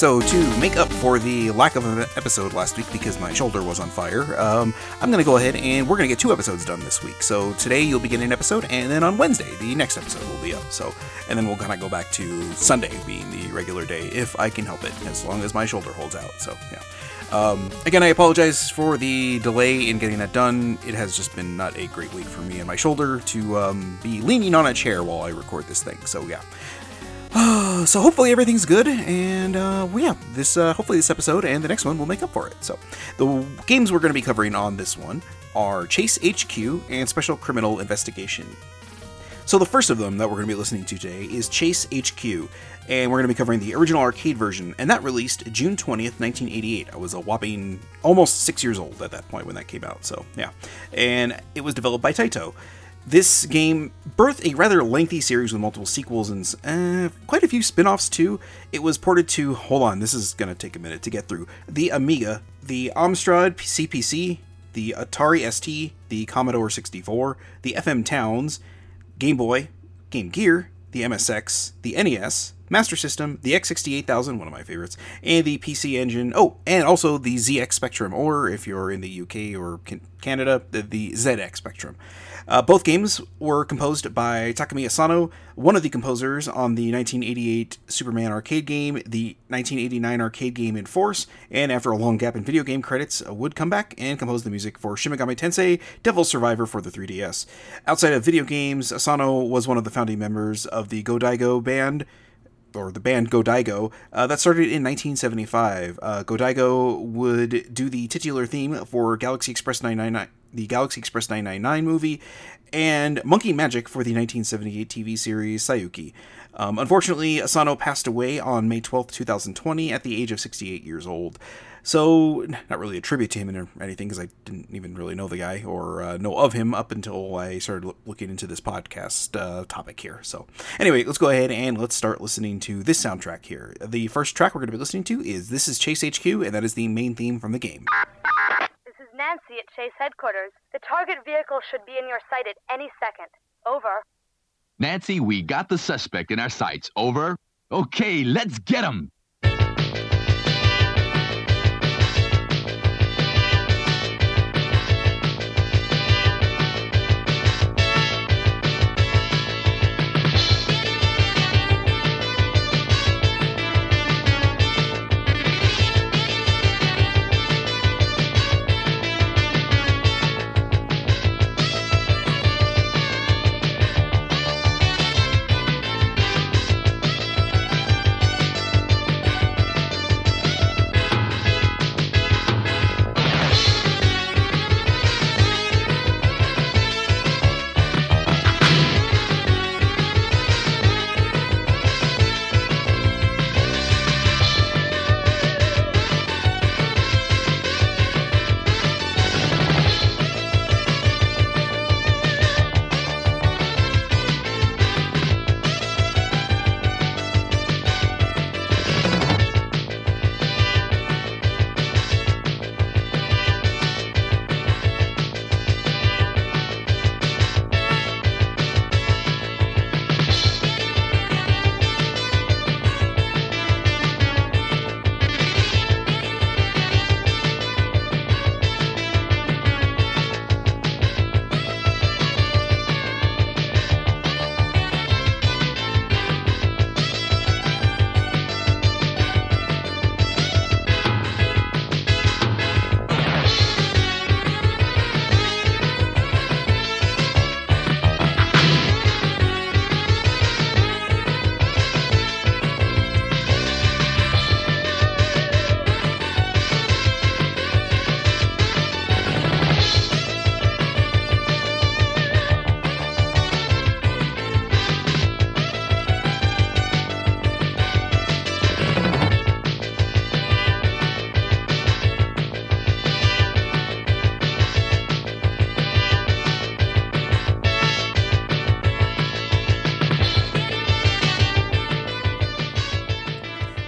So to make up for the lack of an episode last week because my shoulder was on fire, um, I'm going to go ahead and we're going to get two episodes done this week. So today you'll be getting an episode, and then on Wednesday the next episode will be up. So, and then we'll kind of go back to Sunday being the regular day if I can help it, as long as my shoulder holds out. So, yeah. Um, again, I apologize for the delay in getting that done. It has just been not a great week for me and my shoulder to um, be leaning on a chair while I record this thing. So, yeah. So hopefully everything's good, and uh, well, yeah, this uh, hopefully this episode and the next one will make up for it. So the games we're going to be covering on this one are Chase HQ and Special Criminal Investigation. So the first of them that we're going to be listening to today is Chase HQ, and we're going to be covering the original arcade version, and that released June 20th, 1988. I was a whopping almost six years old at that point when that came out, so yeah. And it was developed by Taito. This game birthed a rather lengthy series with multiple sequels and uh, quite a few spin offs too. It was ported to, hold on, this is going to take a minute to get through, the Amiga, the Amstrad CPC, the Atari ST, the Commodore 64, the FM Towns, Game Boy, Game Gear, the MSX, the NES, Master System, the X68000, one of my favorites, and the PC Engine. Oh, and also the ZX Spectrum, or if you're in the UK or Canada, the, the ZX Spectrum. Uh, both games were composed by Takami Asano, one of the composers on the 1988 Superman arcade game, the 1989 arcade game Enforce, and after a long gap in video game credits, uh, would come back and compose the music for Shin Megami Tensei Devil Survivor for the 3DS. Outside of video games, Asano was one of the founding members of the Godiva band, or the band Godiva, uh, that started in 1975. Uh, Godiva would do the titular theme for Galaxy Express 999, the Galaxy Express 999 movie, and Monkey Magic for the 1978 TV series Saiyuki. Um, unfortunately, Asano passed away on May 12, 2020, at the age of 68 years old. So, not really a tribute to him or anything, because I didn't even really know the guy or uh, know of him up until I started lo- looking into this podcast uh, topic here. So, anyway, let's go ahead and let's start listening to this soundtrack here. The first track we're going to be listening to is This is Chase HQ, and that is the main theme from the game. Nancy at Chase headquarters. The target vehicle should be in your sight at any second. Over. Nancy, we got the suspect in our sights. Over. Okay, let's get him.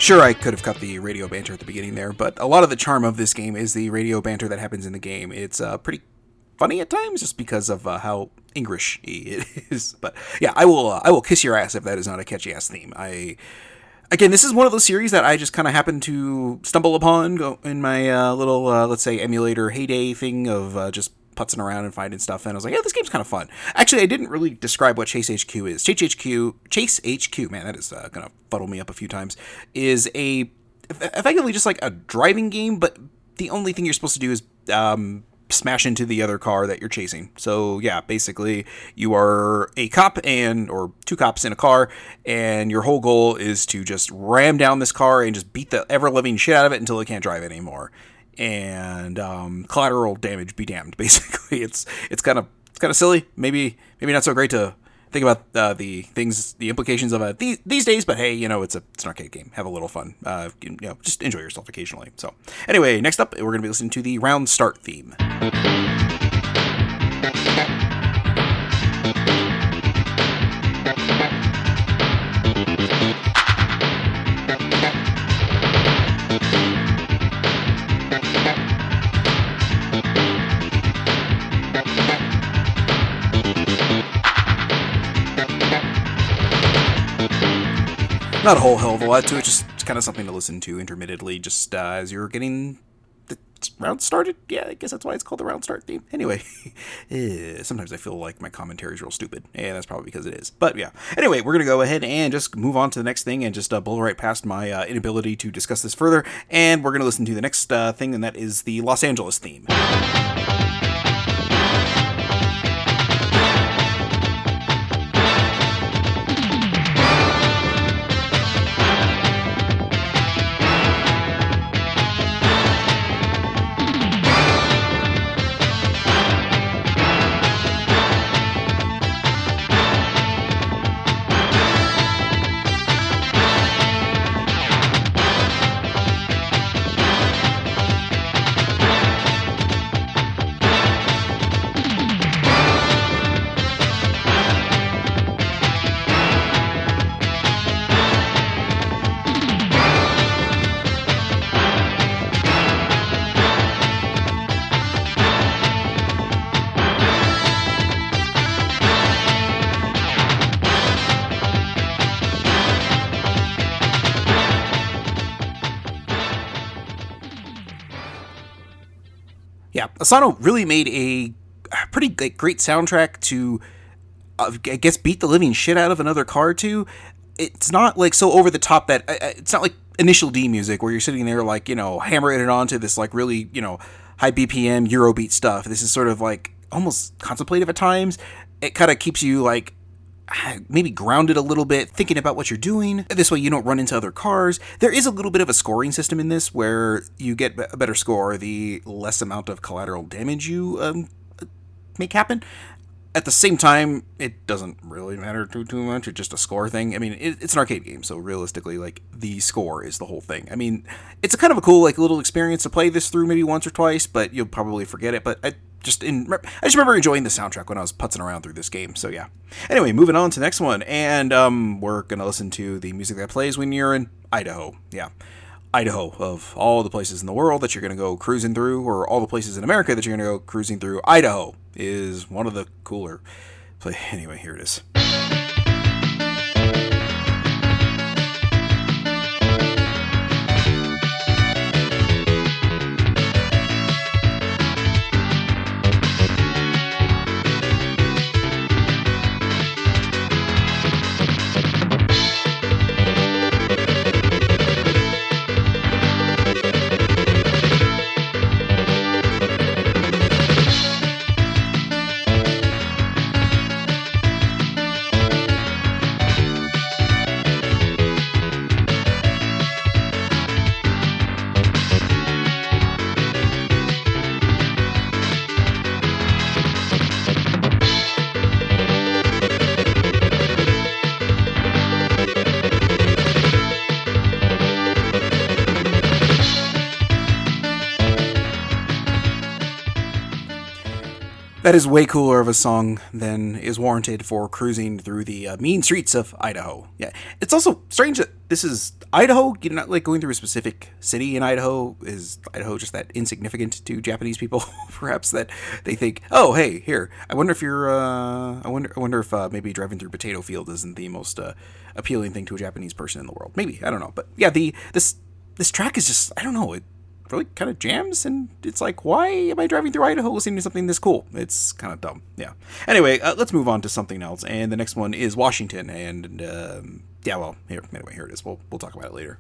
Sure, I could have cut the radio banter at the beginning there, but a lot of the charm of this game is the radio banter that happens in the game. It's uh, pretty funny at times, just because of uh, how English it is. But yeah, I will uh, I will kiss your ass if that is not a catchy ass theme. I again, this is one of those series that I just kind of happened to stumble upon in my uh, little uh, let's say emulator heyday thing of uh, just putzing around and finding stuff, and I was like, yeah, this game's kind of fun. Actually, I didn't really describe what Chase HQ is. Chase HQ, Chase HQ, man, that is uh, gonna fuddle me up a few times. Is a effectively just like a driving game, but the only thing you're supposed to do is um, smash into the other car that you're chasing. So yeah, basically you are a cop and or two cops in a car, and your whole goal is to just ram down this car and just beat the ever living shit out of it until it can't drive anymore and um, collateral damage be damned. Basically, it's it's kind of it's kind of silly. Maybe maybe not so great to think about uh, the things, the implications of it these, these days. But hey, you know, it's a it's an arcade game. Have a little fun. Uh, you know, just enjoy yourself occasionally. So anyway, next up, we're gonna be listening to the round start theme. Not a whole hell of a lot to it, just kind of something to listen to intermittently, just uh, as you're getting the round started. Yeah, I guess that's why it's called the round start theme. Anyway, eh, sometimes I feel like my commentary is real stupid, and that's probably because it is. But yeah, anyway, we're gonna go ahead and just move on to the next thing and just uh, blow right past my uh, inability to discuss this further, and we're gonna listen to the next uh, thing, and that is the Los Angeles theme. Asano really made a pretty great soundtrack to, uh, I guess, beat the living shit out of another car to. It's not like so over the top that uh, uh it's not like initial D music where you're sitting there like you know hammering it onto this like really you know high BPM Eurobeat stuff. This is sort of like almost contemplative at times. It kind of keeps you like maybe grounded a little bit, thinking about what you're doing. This way you don't run into other cars. There is a little bit of a scoring system in this where you get a better score the less amount of collateral damage you um, make happen. At the same time, it doesn't really matter too too much. It's just a score thing. I mean, it, it's an arcade game, so realistically, like the score is the whole thing. I mean, it's a kind of a cool like little experience to play this through maybe once or twice, but you'll probably forget it. But I, just in I just remember enjoying the soundtrack when I was putzing around through this game. So yeah. Anyway, moving on to the next one, and um, we're gonna listen to the music that plays when you're in Idaho. Yeah. Idaho, of all the places in the world that you're going to go cruising through, or all the places in America that you're going to go cruising through, Idaho is one of the cooler. Play anyway. Here it is. That is way cooler of a song than is warranted for cruising through the uh, mean streets of Idaho. Yeah, it's also strange that this is Idaho. You're not like going through a specific city in Idaho. Is Idaho just that insignificant to Japanese people? Perhaps that they think, oh, hey, here. I wonder if you're. Uh, I wonder. I wonder if uh, maybe driving through potato field isn't the most uh, appealing thing to a Japanese person in the world. Maybe I don't know, but yeah, the this this track is just I don't know. It really kind of jams, and it's like, why am I driving through Idaho listening to something this cool? It's kind of dumb. Yeah. Anyway, uh, let's move on to something else, and the next one is Washington, and um, yeah, well, here anyway, here it is. We'll we'll talk about it later.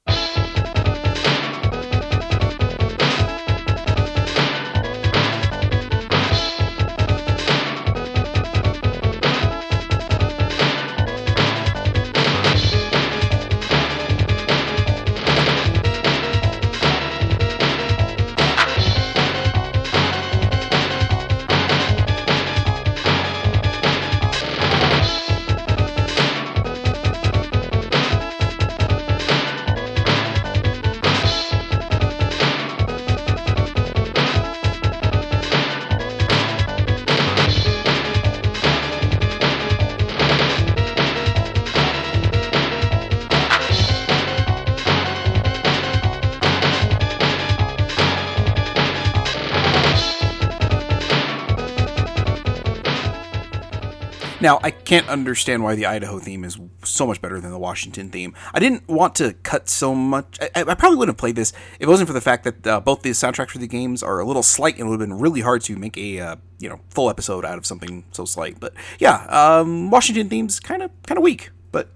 Now, I can't understand why the Idaho theme is so much better than the Washington theme. I didn't want to cut so much. I, I probably wouldn't have played this if it wasn't for the fact that uh, both the soundtracks for the games are a little slight, and it would have been really hard to make a uh, you know full episode out of something so slight. But yeah, um, Washington theme's kind of kind of weak, but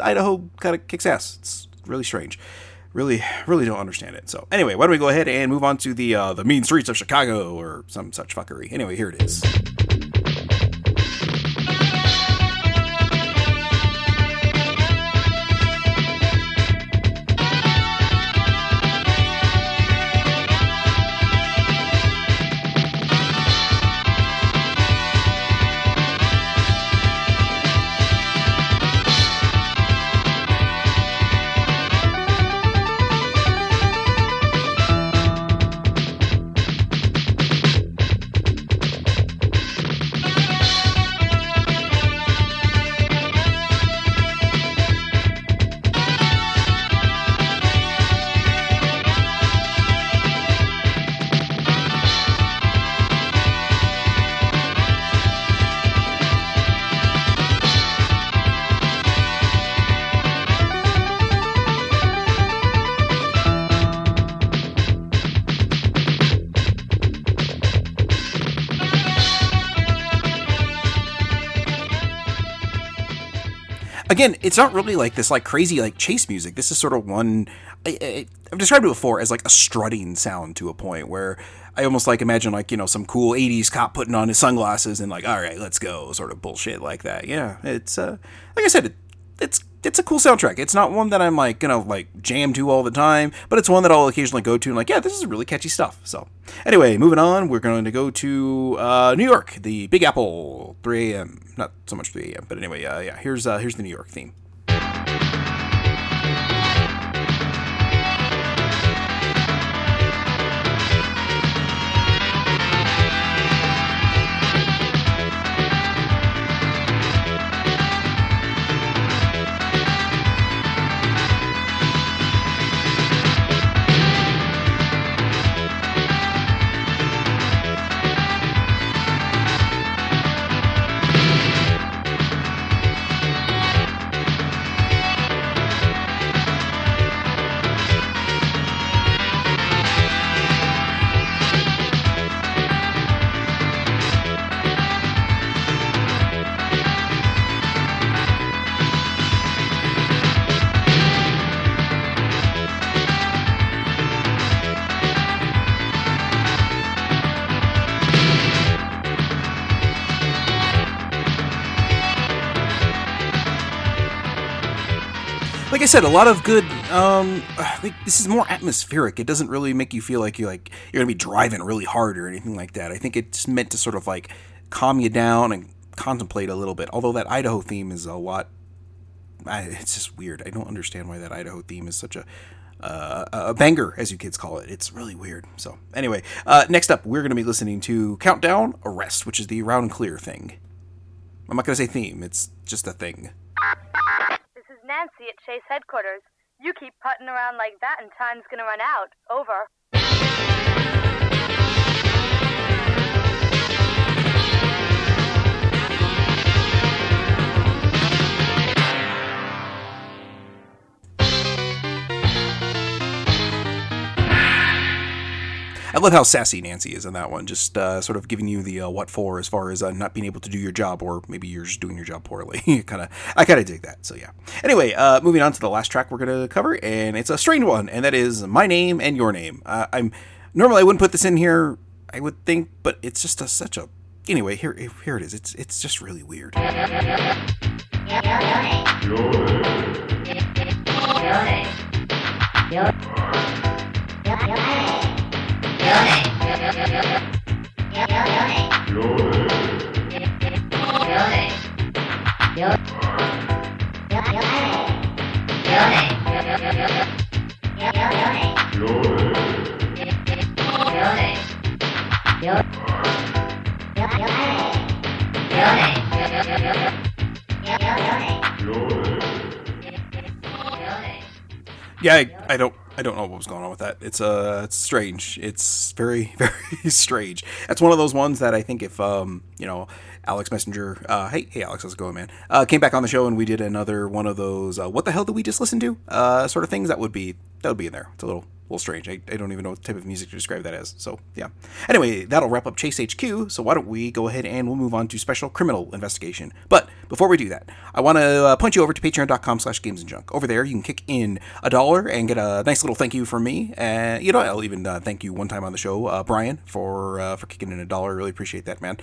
Idaho kind of kicks ass. It's really strange really really don't understand it so anyway why don't we go ahead and move on to the uh, the mean streets of chicago or some such fuckery anyway here it is again, it's not really like this like crazy like chase music. This is sort of one I, I, I've described it before as like a strutting sound to a point where I almost like imagine like you know some cool '80s cop putting on his sunglasses and like all right, let's go, sort of bullshit like that. Yeah, it's uh, like I said, it, it's it's a cool soundtrack. It's not one that I'm like gonna like jam to all the time, but it's one that I'll occasionally go to and like, yeah, this is really catchy stuff. So anyway, moving on, we're going to go to uh, New York, the Big Apple, 3 a.m. Not so much 3 a.m., but anyway, uh, yeah, here's uh, here's the New York theme. Said, a lot of good. Um, like, this is more atmospheric. It doesn't really make you feel like you like you're gonna be driving really hard or anything like that. I think it's meant to sort of like calm you down and contemplate a little bit. Although that Idaho theme is a lot. I, it's just weird. I don't understand why that Idaho theme is such a uh, a banger, as you kids call it. It's really weird. So, anyway, uh, next up, we're going to be listening to Countdown Arrest, which is the round clear thing. I'm not going to say theme, it's just a thing. Nancy at Chase headquarters. You keep putting around like that and time's gonna run out. Over. I love how sassy Nancy is in that one, just uh, sort of giving you the uh, what for as far as uh, not being able to do your job, or maybe you're just doing your job poorly. kind of, I kind of dig that. So yeah. Anyway, uh, moving on to the last track we're gonna cover, and it's a strange one, and that is my name and your name. Uh, I'm normally I wouldn't put this in here, I would think, but it's just a, such a. Anyway, here here it is. It's it's just really weird. Yeah, I, I don't I don't know what was going on with that. It's uh it's strange. It's very very strange. That's one of those ones that I think if um you know Alex Messenger uh hey hey Alex how's it going man uh came back on the show and we did another one of those uh, what the hell did we just listen to uh sort of things that would be that would be in there. It's a little little strange. I, I don't even know what type of music to describe that as. So yeah. Anyway, that'll wrap up Chase HQ. So why don't we go ahead and we'll move on to special criminal investigation. But before we do that, I want to uh, point you over to patreon.com slash games and junk. Over there, you can kick in a dollar and get a nice little thank you from me. And you know, I'll even uh, thank you one time on the show, uh, Brian, for uh, for kicking in a dollar. I really appreciate that, man.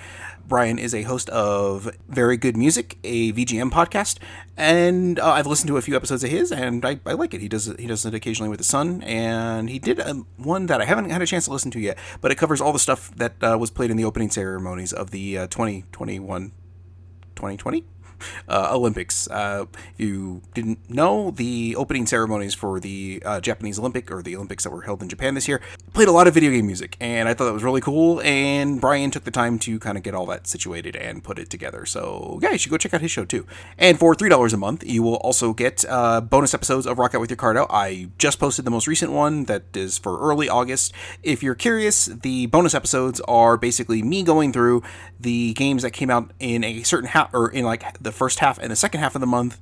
Brian is a host of Very Good Music, a VGM podcast, and uh, I've listened to a few episodes of his, and I, I like it. He does it, he does it occasionally with his son, and he did um, one that I haven't had a chance to listen to yet, but it covers all the stuff that uh, was played in the opening ceremonies of the uh, 2021 2020 uh, Olympics. Uh, if you didn't know, the opening ceremonies for the uh, Japanese Olympic or the Olympics that were held in Japan this year played a lot of video game music, and I thought that was really cool. And Brian took the time to kind of get all that situated and put it together. So yeah, you should go check out his show too. And for three dollars a month, you will also get uh, bonus episodes of Rock Out with Your Cart Out. I just posted the most recent one that is for early August. If you're curious, the bonus episodes are basically me going through the games that came out in a certain half or in like the first half and the second half of the month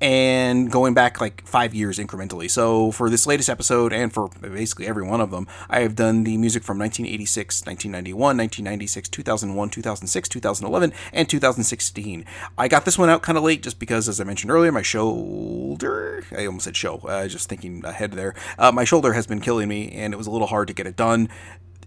and going back like five years incrementally. So for this latest episode and for basically every one of them, I have done the music from 1986, 1991, 1996, 2001, 2006, 2011, and 2016. I got this one out kind of late just because, as I mentioned earlier, my shoulder, I almost said show, uh, just thinking ahead there, uh, my shoulder has been killing me and it was a little hard to get it done.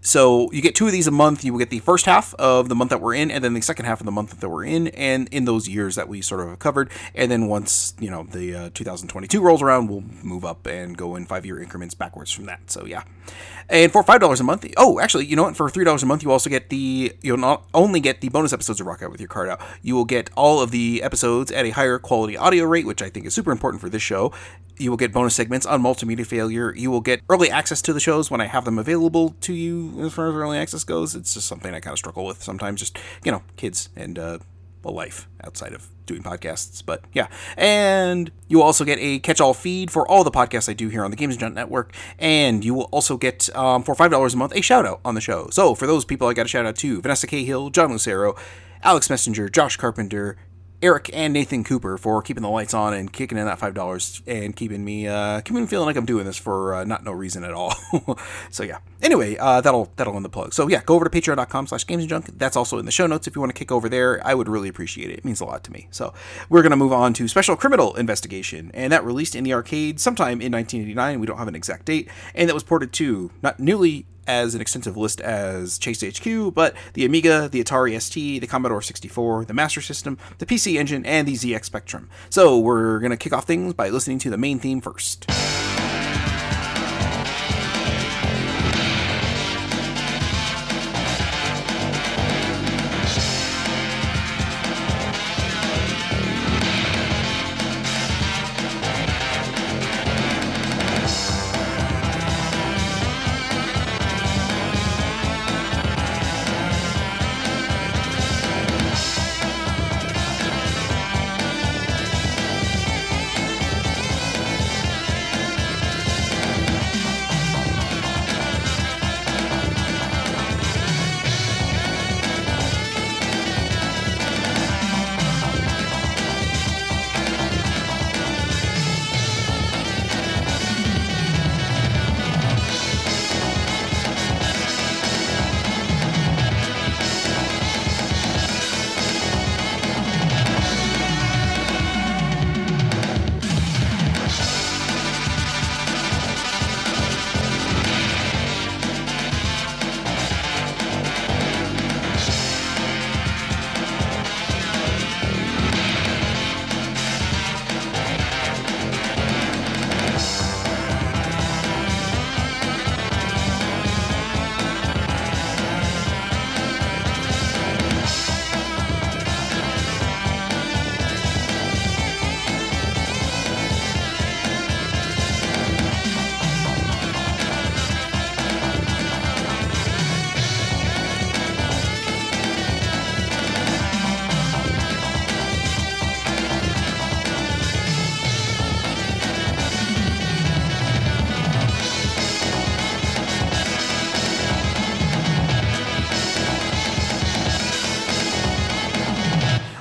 So you get two of these a month. You will get the first half of the month that we're in, and then the second half of the month that we're in, and in those years that we sort of have covered. And then once you know the uh, 2022 rolls around, we'll move up and go in five year increments backwards from that. So yeah. And for five dollars a month, oh, actually, you know what? For three dollars a month, you also get the you'll not only get the bonus episodes of Rock Out with your cart out. You will get all of the episodes at a higher quality audio rate, which I think is super important for this show. You will get bonus segments on multimedia failure. You will get early access to the shows when I have them available to you. As far as early access goes, it's just something I kind of struggle with sometimes. Just you know, kids and uh, a life outside of doing podcasts. But yeah, and you will also get a catch-all feed for all the podcasts I do here on the Games Junk Network, and you will also get um, for five dollars a month a shout out on the show. So for those people, I got a shout out to Vanessa Cahill, John Lucero, Alex Messenger, Josh Carpenter. Eric and Nathan Cooper for keeping the lights on and kicking in that five dollars and keeping me uh, keeping me feeling like I'm doing this for uh, not no reason at all. so yeah. Anyway, uh, that'll that'll end the plug. So yeah, go over to patreon.com/slash games and junk. That's also in the show notes if you want to kick over there. I would really appreciate it. It means a lot to me. So we're gonna move on to Special Criminal Investigation, and that released in the arcade sometime in 1989. We don't have an exact date, and that was ported to not newly as an extensive list as Chase HQ, but the Amiga, the Atari ST, the Commodore 64, the Master System, the PC Engine, and the ZX Spectrum. So we're to kick off things by listening to the main theme first.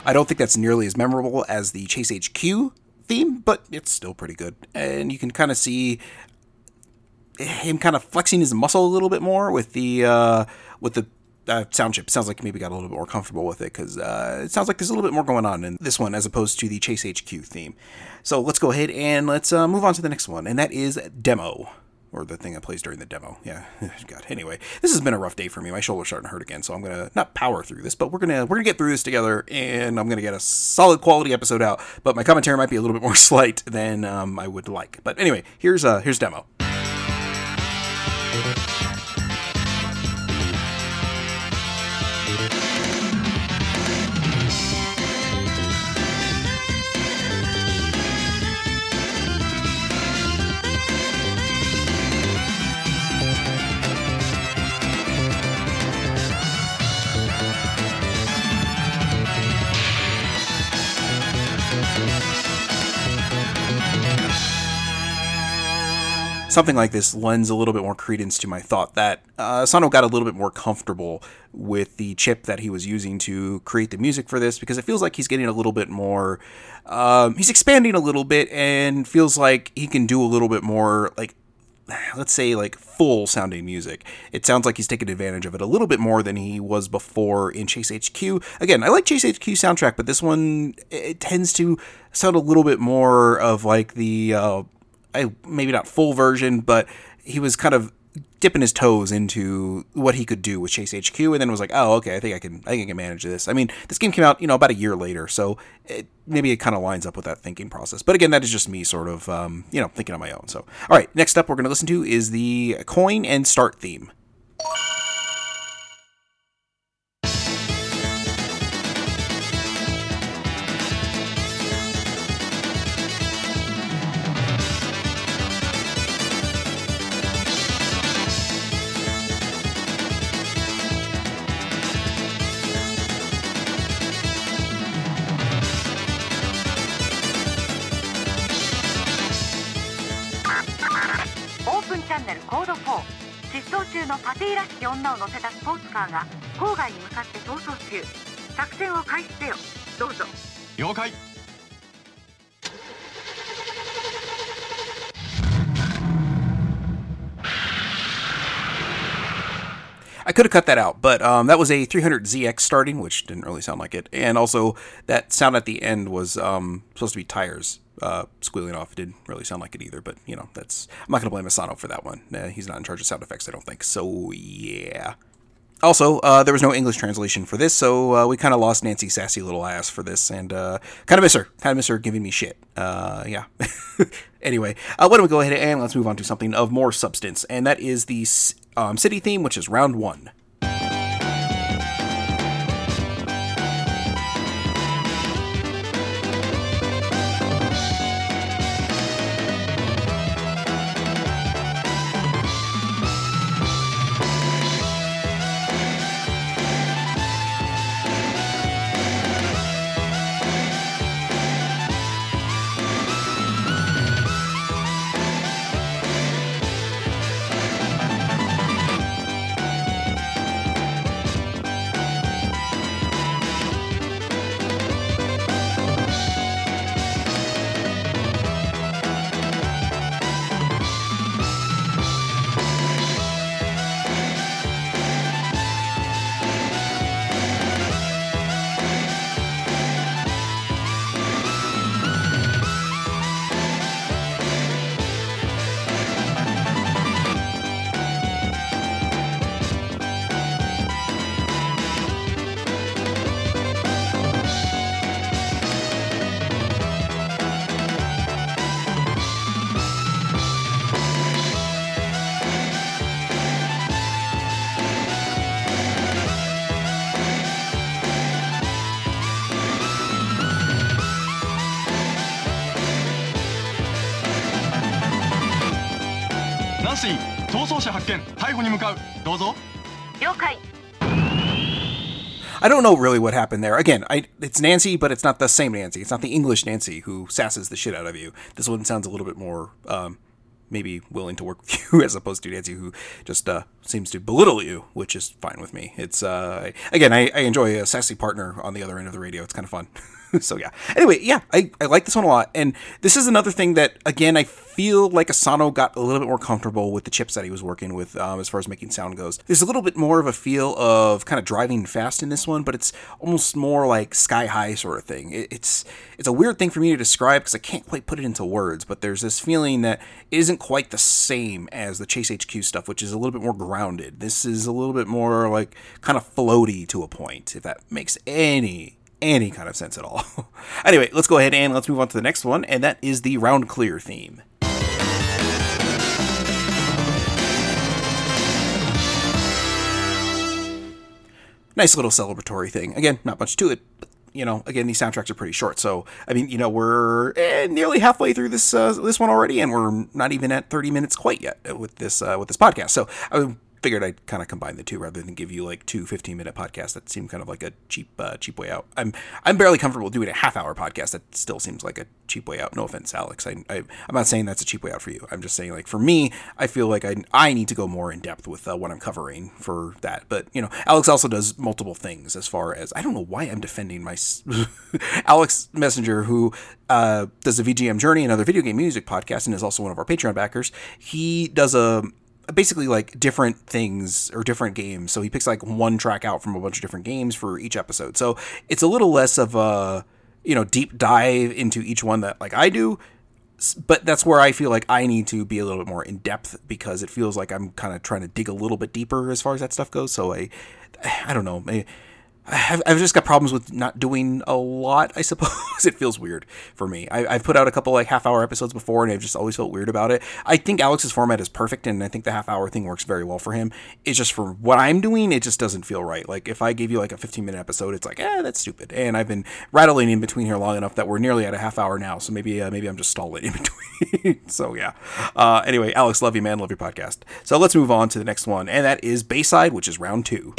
I don't think that's nearly as memorable as the Chase HQ theme, but it's still pretty good. And you can kind of see him kind of flexing his muscle a little bit more with the uh, with the uh, sound chip. Sounds like maybe got a little bit more comfortable with it because uh, it sounds like there's a little bit more going on in this one as opposed to the Chase HQ theme. So let's go ahead and let's uh, move on to the next one, and that is demo. Or the thing that plays during the demo. Yeah. God. Anyway, this has been a rough day for me. My shoulder's starting to hurt again, so I'm gonna not power through this, but we're gonna we're gonna get through this together, and I'm gonna get a solid quality episode out. But my commentary might be a little bit more slight than um, I would like. But anyway, here's uh here's demo. Something like this lends a little bit more credence to my thought that uh, Sano got a little bit more comfortable with the chip that he was using to create the music for this because it feels like he's getting a little bit more. Um, he's expanding a little bit and feels like he can do a little bit more, like, let's say, like full sounding music. It sounds like he's taking advantage of it a little bit more than he was before in Chase HQ. Again, I like Chase HQ soundtrack, but this one, it tends to sound a little bit more of like the. Uh, I, maybe not full version, but he was kind of dipping his toes into what he could do with Chase HQ, and then was like, "Oh, okay, I think I can, I think I can manage this." I mean, this game came out, you know, about a year later, so it, maybe it kind of lines up with that thinking process. But again, that is just me, sort of, um, you know, thinking on my own. So, all right, next up, we're going to listen to is the coin and start theme. Cut that out, but um, that was a 300ZX starting, which didn't really sound like it. And also, that sound at the end was um, supposed to be tires uh, squealing off. It didn't really sound like it either, but you know, that's I'm not gonna blame Asano for that one. He's not in charge of sound effects, I don't think. So yeah. Also, uh, there was no English translation for this, so uh, we kind of lost Nancy sassy little ass for this, and uh, kind of miss her. Kind of miss her giving me shit. Uh, yeah. anyway, why don't we go ahead and let's move on to something of more substance, and that is the um, city theme, which is round one. I don't know really what happened there. Again, I, it's Nancy, but it's not the same Nancy. It's not the English Nancy who sasses the shit out of you. This one sounds a little bit more um, maybe willing to work with you as opposed to Nancy, who just uh, seems to belittle you, which is fine with me. It's uh, again, I, I enjoy a sassy partner on the other end of the radio. It's kind of fun. so yeah. Anyway, yeah, I, I like this one a lot, and this is another thing that again I feel like Asano got a little bit more comfortable with the chips that he was working with um, as far as making sound goes. There's a little bit more of a feel of kind of driving fast in this one, but it's almost more like sky high sort of thing. It, it's it's a weird thing for me to describe because I can't quite put it into words, but there's this feeling that isn't quite the same as the Chase HQ stuff, which is a little bit more grounded. This is a little bit more like kind of floaty to a point, if that makes any any kind of sense at all. anyway, let's go ahead and let's move on to the next one, and that is the round clear theme. Nice little celebratory thing. Again, not much to it. But, you know, again, these soundtracks are pretty short, so I mean, you know, we're eh, nearly halfway through this uh, this one already, and we're not even at thirty minutes quite yet with this uh, with this podcast. So I figured I'd kind of combine the two rather than give you like two 15 minute podcasts that seem kind of like a cheap uh, cheap way out. I'm I'm barely comfortable doing a half hour podcast that still seems like a cheap way out. No offense, Alex. I, I am not saying that's a cheap way out for you. I'm just saying like for me, I feel like I I need to go more in depth with uh, what I'm covering for that. But you know, Alex also does multiple things as far as I don't know why I'm defending my Alex Messenger who uh, does a VGM Journey, another video game music podcast, and is also one of our Patreon backers. He does a basically like different things or different games. So he picks like one track out from a bunch of different games for each episode. So it's a little less of a you know deep dive into each one that like I do. But that's where I feel like I need to be a little bit more in depth because it feels like I'm kind of trying to dig a little bit deeper as far as that stuff goes. So I, I don't know. Maybe, I've, I've just got problems with not doing a lot. I suppose it feels weird for me. I, have put out a couple like half hour episodes before, and I've just always felt weird about it. I think Alex's format is perfect, and I think the half hour thing works very well for him. It's just for what I'm doing, it just doesn't feel right. Like if I gave you like a 15 minute episode, it's like, eh, that's stupid. And I've been rattling in between here long enough that we're nearly at a half hour now. So maybe uh, maybe I'm just stalling in between. so yeah. Uh, anyway, Alex, love you, man. Love your podcast. So let's move on to the next one, and that is Bayside, which is round two.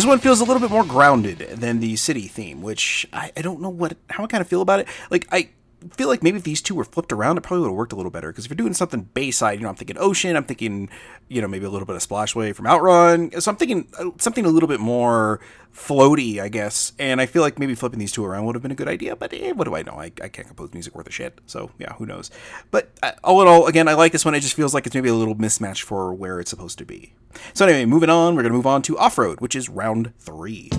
This one feels a little bit more grounded than the city theme, which I, I don't know what how I kind of feel about it. Like I feel like maybe if these two were flipped around, it probably would have worked a little better. Because if you're doing something Bayside, you know, I'm thinking ocean, I'm thinking, you know, maybe a little bit of Splash Wave from Outrun. So I'm thinking uh, something a little bit more floaty, I guess. And I feel like maybe flipping these two around would have been a good idea. But eh, what do I know? I, I can't compose music worth a shit. So yeah, who knows? But uh, all in all, again, I like this one. It just feels like it's maybe a little mismatch for where it's supposed to be. So anyway, moving on, we're gonna move on to Off Road, which is round three.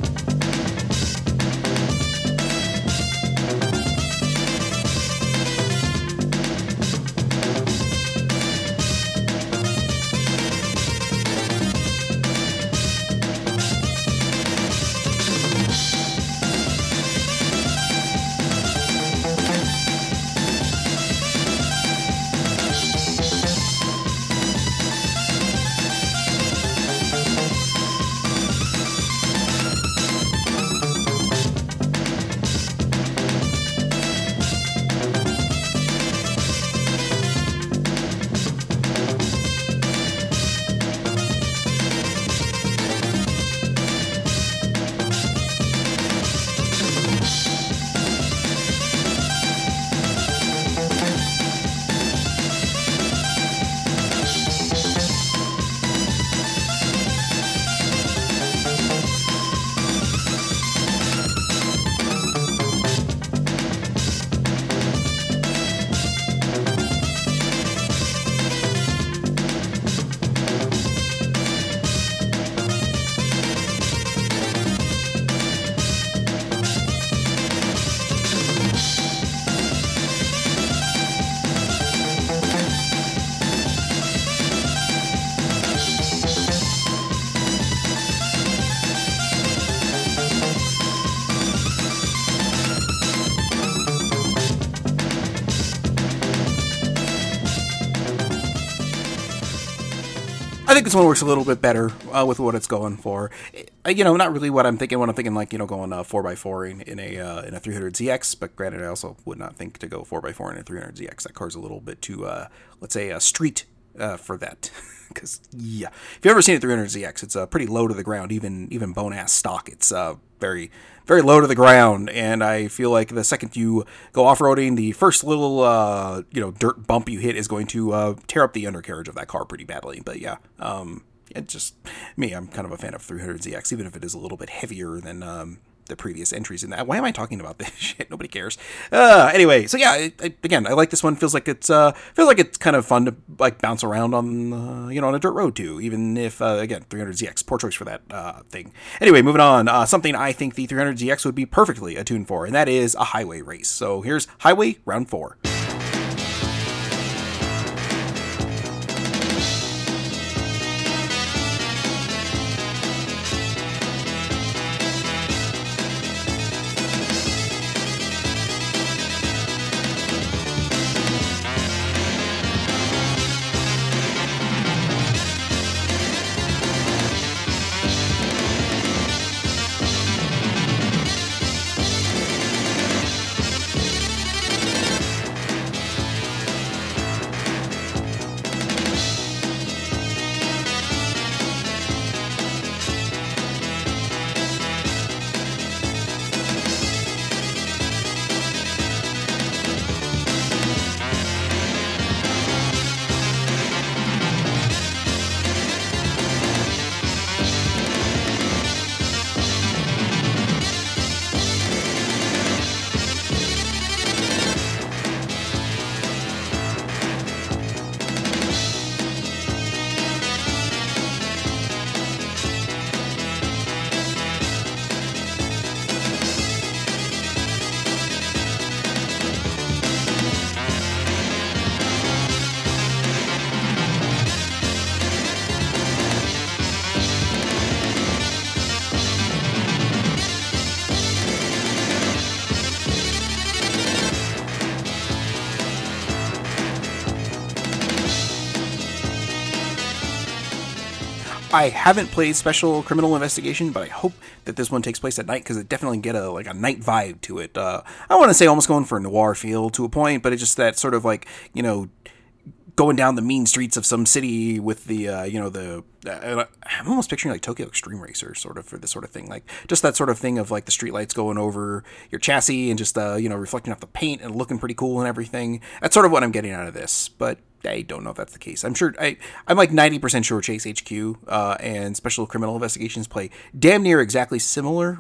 This one works a little bit better uh, with what it's going for. Uh, you know, not really what I'm thinking. When I'm thinking, like you know, going uh, four x four in, in a uh, in a 300ZX. But granted, I also would not think to go four x four in a 300ZX. That car's a little bit too, uh, let's say, a street uh, for that. Because yeah, if you've ever seen a 300ZX, it's uh, pretty low to the ground. Even even bone ass stock, it's uh, very very low to the ground. And I feel like the second you go off roading, the first little uh, you know dirt bump you hit is going to uh, tear up the undercarriage of that car pretty badly. But yeah, um, it just me. I'm kind of a fan of 300ZX, even if it is a little bit heavier than um, the previous entries in that. Why am I talking about this shit? Nobody cares. Uh, anyway, so yeah, I, I, again, I like this one. Feels like it's uh, feels like it's kind of fun to like bounce around on uh, you know on a dirt road too. Even if uh, again 300ZX, poor choice for that uh, thing. Anyway, moving on. Uh, something I think the 300ZX would be perfectly attuned for, and that is a highway race. So here's Highway Round Four. I haven't played Special Criminal Investigation, but I hope that this one takes place at night because it definitely get a like a night vibe to it. Uh, I want to say almost going for a noir feel to a point, but it's just that sort of like you know going down the mean streets of some city with the uh, you know the uh, I'm almost picturing like Tokyo Extreme Racer sort of for this sort of thing like just that sort of thing of like the streetlights going over your chassis and just uh, you know reflecting off the paint and looking pretty cool and everything that's sort of what I'm getting out of this but I don't know if that's the case. I'm sure I I'm like 90% sure Chase HQ uh, and Special Criminal Investigations play damn near exactly similar,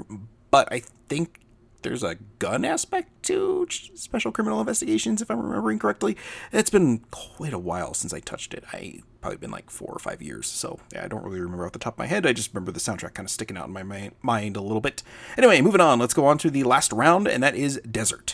but I think there's a gun aspect to Special Criminal Investigations if I'm remembering correctly. It's been quite a while since I touched it. I probably been like 4 or 5 years, so yeah, I don't really remember off the top of my head. I just remember the soundtrack kind of sticking out in my mind a little bit. Anyway, moving on. Let's go on to the last round and that is Desert.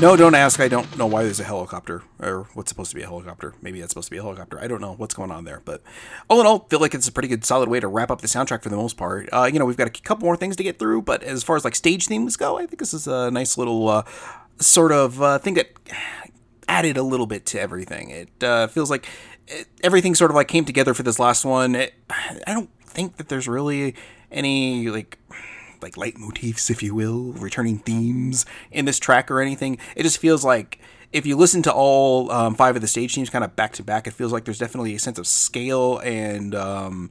No, don't ask. I don't know why there's a helicopter or what's supposed to be a helicopter. Maybe that's supposed to be a helicopter. I don't know what's going on there. But all in all, feel like it's a pretty good, solid way to wrap up the soundtrack for the most part. Uh, you know, we've got a couple more things to get through, but as far as like stage themes go, I think this is a nice little uh, sort of uh, thing that added a little bit to everything. It uh, feels like it, everything sort of like came together for this last one. It, I don't think that there's really any like like leitmotifs, if you will, returning themes in this track or anything. It just feels like if you listen to all um, five of the stage themes kind of back to back, it feels like there's definitely a sense of scale and um,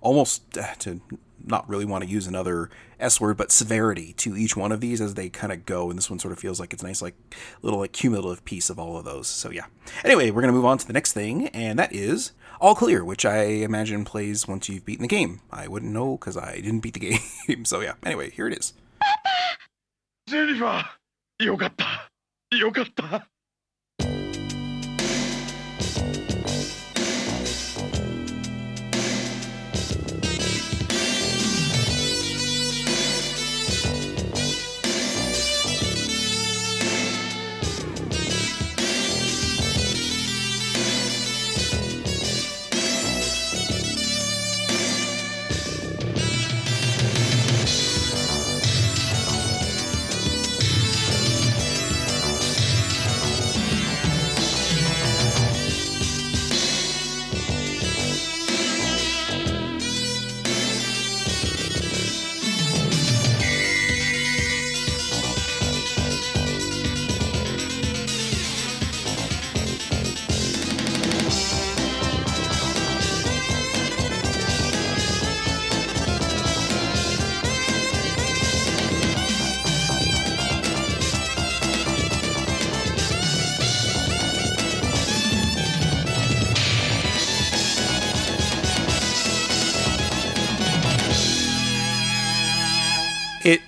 almost uh, to not really want to use another S word, but severity to each one of these as they kind of go. And this one sort of feels like it's a nice, like little like cumulative piece of all of those. So yeah. Anyway, we're gonna move on to the next thing, and that is all clear, which I imagine plays once you've beaten the game. I wouldn't know because I didn't beat the game. so yeah. Anyway, here it is. Jennifer! よかったよかった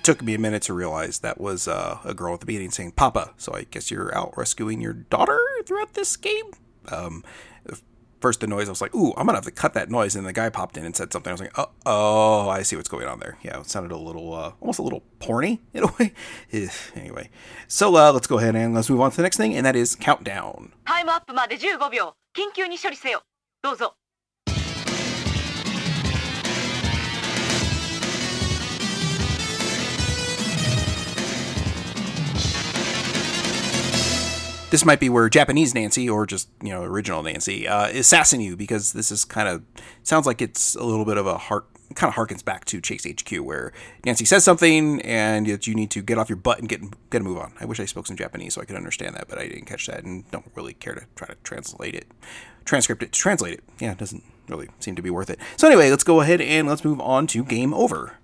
took me a minute to realize that was uh, a girl at the beginning saying "Papa." So I guess you're out rescuing your daughter throughout this game. Um, first the noise, I was like, "Ooh, I'm gonna have to cut that noise." And the guy popped in and said something. I was like, "Oh, oh I see what's going on there." Yeah, it sounded a little, uh, almost a little porny in a way. anyway, so uh, let's go ahead and let's move on to the next thing, and that is countdown. タイムアップまで15秒緊急に処理せよどうぞ This might be where Japanese Nancy or just you know original Nancy uh, is you because this is kind of sounds like it's a little bit of a heart kind of harkens back to Chase HQ where Nancy says something and that you need to get off your butt and get get a move on. I wish I spoke some Japanese so I could understand that, but I didn't catch that and don't really care to try to translate it, transcript it translate it. Yeah, it doesn't really seem to be worth it. So anyway, let's go ahead and let's move on to game over.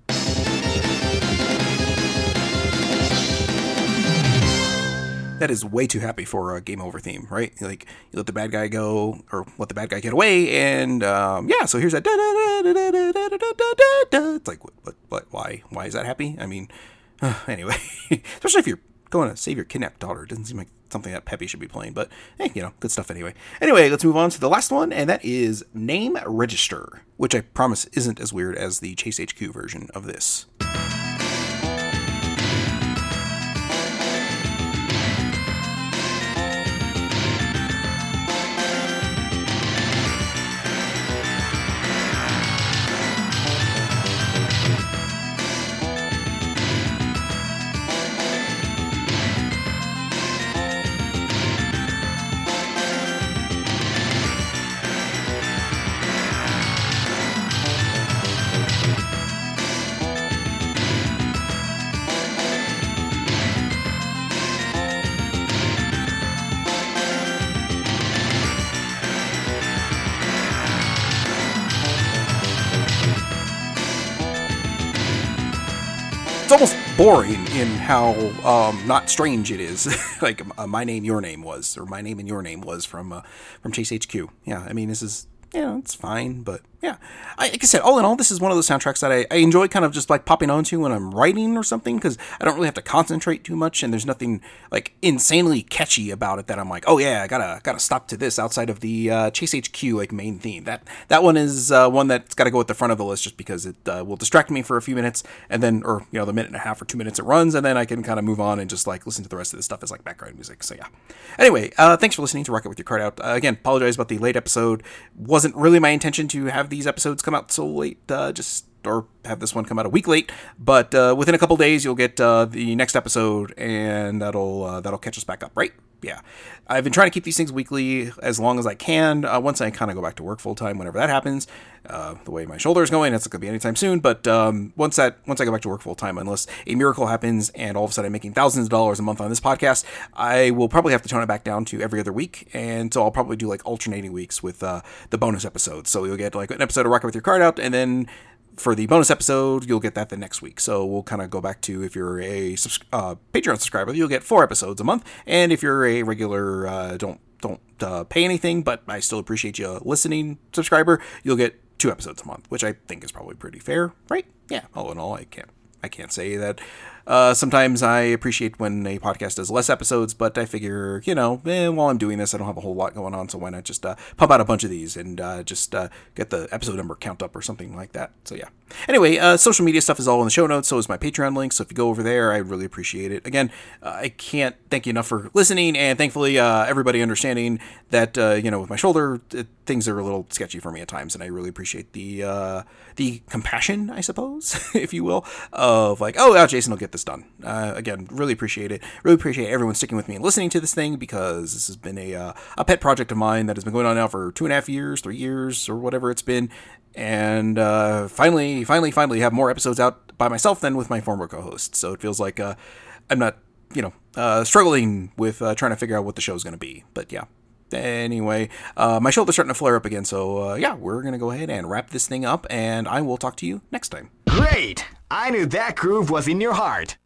That is way too happy for a game over theme, right? Like you let the bad guy go or let the bad guy get away, and um, yeah. So here's that. It's like what, what, what? Why? Why is that happy? I mean, uh, anyway, especially if you're going to save your kidnapped daughter, it doesn't seem like something that Peppy should be playing. But hey, you know, good stuff anyway. Anyway, let's move on to the last one, and that is name register, which I promise isn't as weird as the Chase HQ version of this. It's almost boring in how um, not strange it is. like uh, my name, your name was, or my name and your name was from uh, from Chase HQ. Yeah, I mean this is know it's fine, but yeah. I, like I said, all in all, this is one of those soundtracks that I, I enjoy kind of just like popping onto when I'm writing or something because I don't really have to concentrate too much and there's nothing like insanely catchy about it that I'm like, oh yeah, I gotta gotta stop to this outside of the uh, Chase HQ like main theme. That that one is uh, one that's got to go at the front of the list just because it uh, will distract me for a few minutes and then, or you know, the minute and a half or two minutes it runs and then I can kind of move on and just like listen to the rest of the stuff as like background music. So yeah. Anyway, uh, thanks for listening to Rock Out with Your Cart Out. Uh, again, apologize about the late episode. Wasn't really my intention to have these episodes come out so late. Uh, just or have this one come out a week late, but uh, within a couple days you'll get uh, the next episode, and that'll uh, that'll catch us back up, right? Yeah, I've been trying to keep these things weekly as long as I can. Uh, once I kind of go back to work full time, whenever that happens, uh, the way my shoulder is going, it's not gonna be anytime soon. But um, once that once I go back to work full time, unless a miracle happens and all of a sudden I'm making thousands of dollars a month on this podcast, I will probably have to tone it back down to every other week, and so I'll probably do like alternating weeks with uh, the bonus episodes. So you'll get like an episode of Rock Out with Your Cart Out, and then for the bonus episode, you'll get that the next week. So we'll kind of go back to if you're a uh, Patreon subscriber, you'll get four episodes a month, and if you're a regular, uh, don't don't uh, pay anything, but I still appreciate you listening subscriber, you'll get two episodes a month, which I think is probably pretty fair, right? Yeah. All in all, I can't I can't say that. Uh, sometimes I appreciate when a podcast does less episodes, but I figure, you know, eh, while I'm doing this, I don't have a whole lot going on, so why not just uh, pump out a bunch of these and uh, just uh, get the episode number count up or something like that. So yeah. Anyway, uh, social media stuff is all in the show notes. So is my Patreon link. So if you go over there, I really appreciate it. Again, uh, I can't thank you enough for listening, and thankfully everybody understanding that you know with my shoulder it, things are a little sketchy for me at times, and I really appreciate the the compassion, I suppose, if you will, of like, oh, Jason will get this done. Uh, again, really appreciate it. Really appreciate everyone sticking with me and listening to this thing because this has been a uh, a pet project of mine that has been going on now for two and a half years, three years, or whatever it's been, and uh, finally, finally, finally have more episodes out by myself than with my former co-host. So it feels like uh, I'm not, you know, uh, struggling with uh, trying to figure out what the show's going to be. But yeah, anyway, uh, my shoulder's starting to flare up again, so uh, yeah, we're gonna go ahead and wrap this thing up, and I will talk to you next time. Great! I knew that groove was in your heart.